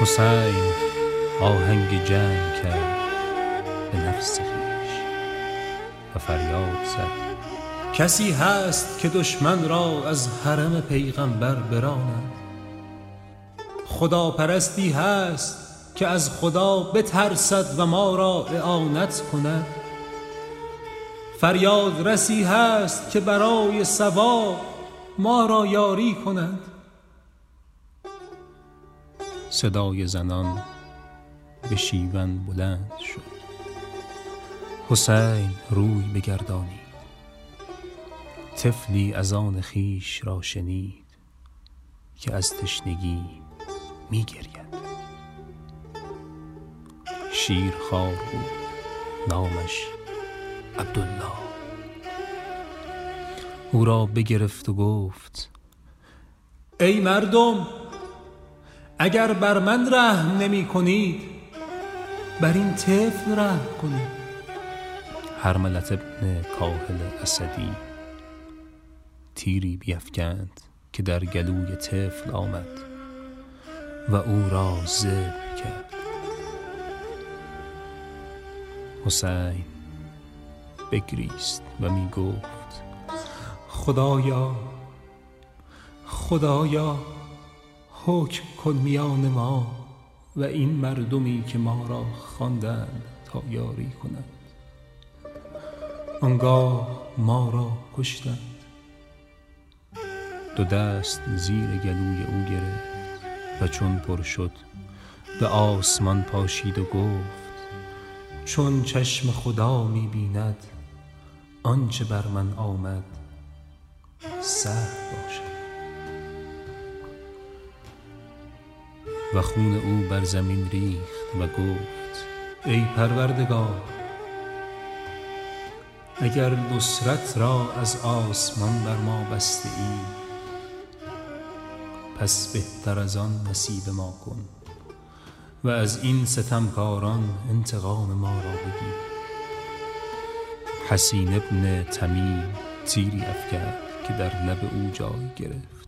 حسین آهنگ جنگ کرد به نفس خویش و فریاد زد. کسی هست که دشمن را از حرم پیغمبر براند؟ خدا پرستی هست که از خدا بترسد و ما را اعانت کند؟ فریاد رسی هست که برای سوا ما را یاری کند؟ صدای زنان به شیون بلند شد. حسین روی بگردانی. طفلی از آن خیش را شنید که از تشنگی می گرید شیر خار بود نامش عبدالله. او را بگرفت و گفت ای مردم! اگر بر من رحم نمی کنید بر این طفل رحم کنید. هرملت ابن کاهل اسدی تیری بیفکند که در گلوی طفل آمد و او را زب کرد. حسین بگریست و می گفت خدایا خدایا حکم کن میان ما و این مردمی که ما را خواندند تا یاری کنند. آنگاه ما را کشتند. دو دست زیر گلوی او گرفت و چون پر شد به آسمان پاشید و گفت چون چشم خدا می بیند آنچه بر من آمد سهل باشد. و خون او بر زمین ریخت و گفت ای پروردگار اگر نصرت را از آسمان بر ما بسته ای پس بهتر از آن نصیب ما کن و از این ستمکاران انتقام ما را بگیر. حسین ابن تمیم تیری افکرد که در لب او جای گرفت.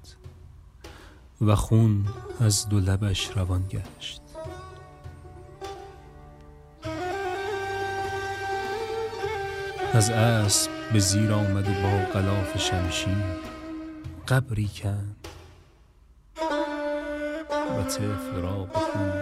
و خون از دو لبش روان گشت. از اسب به زیر آمد و با غلاف شمشیر قبری کند و طفل را به خون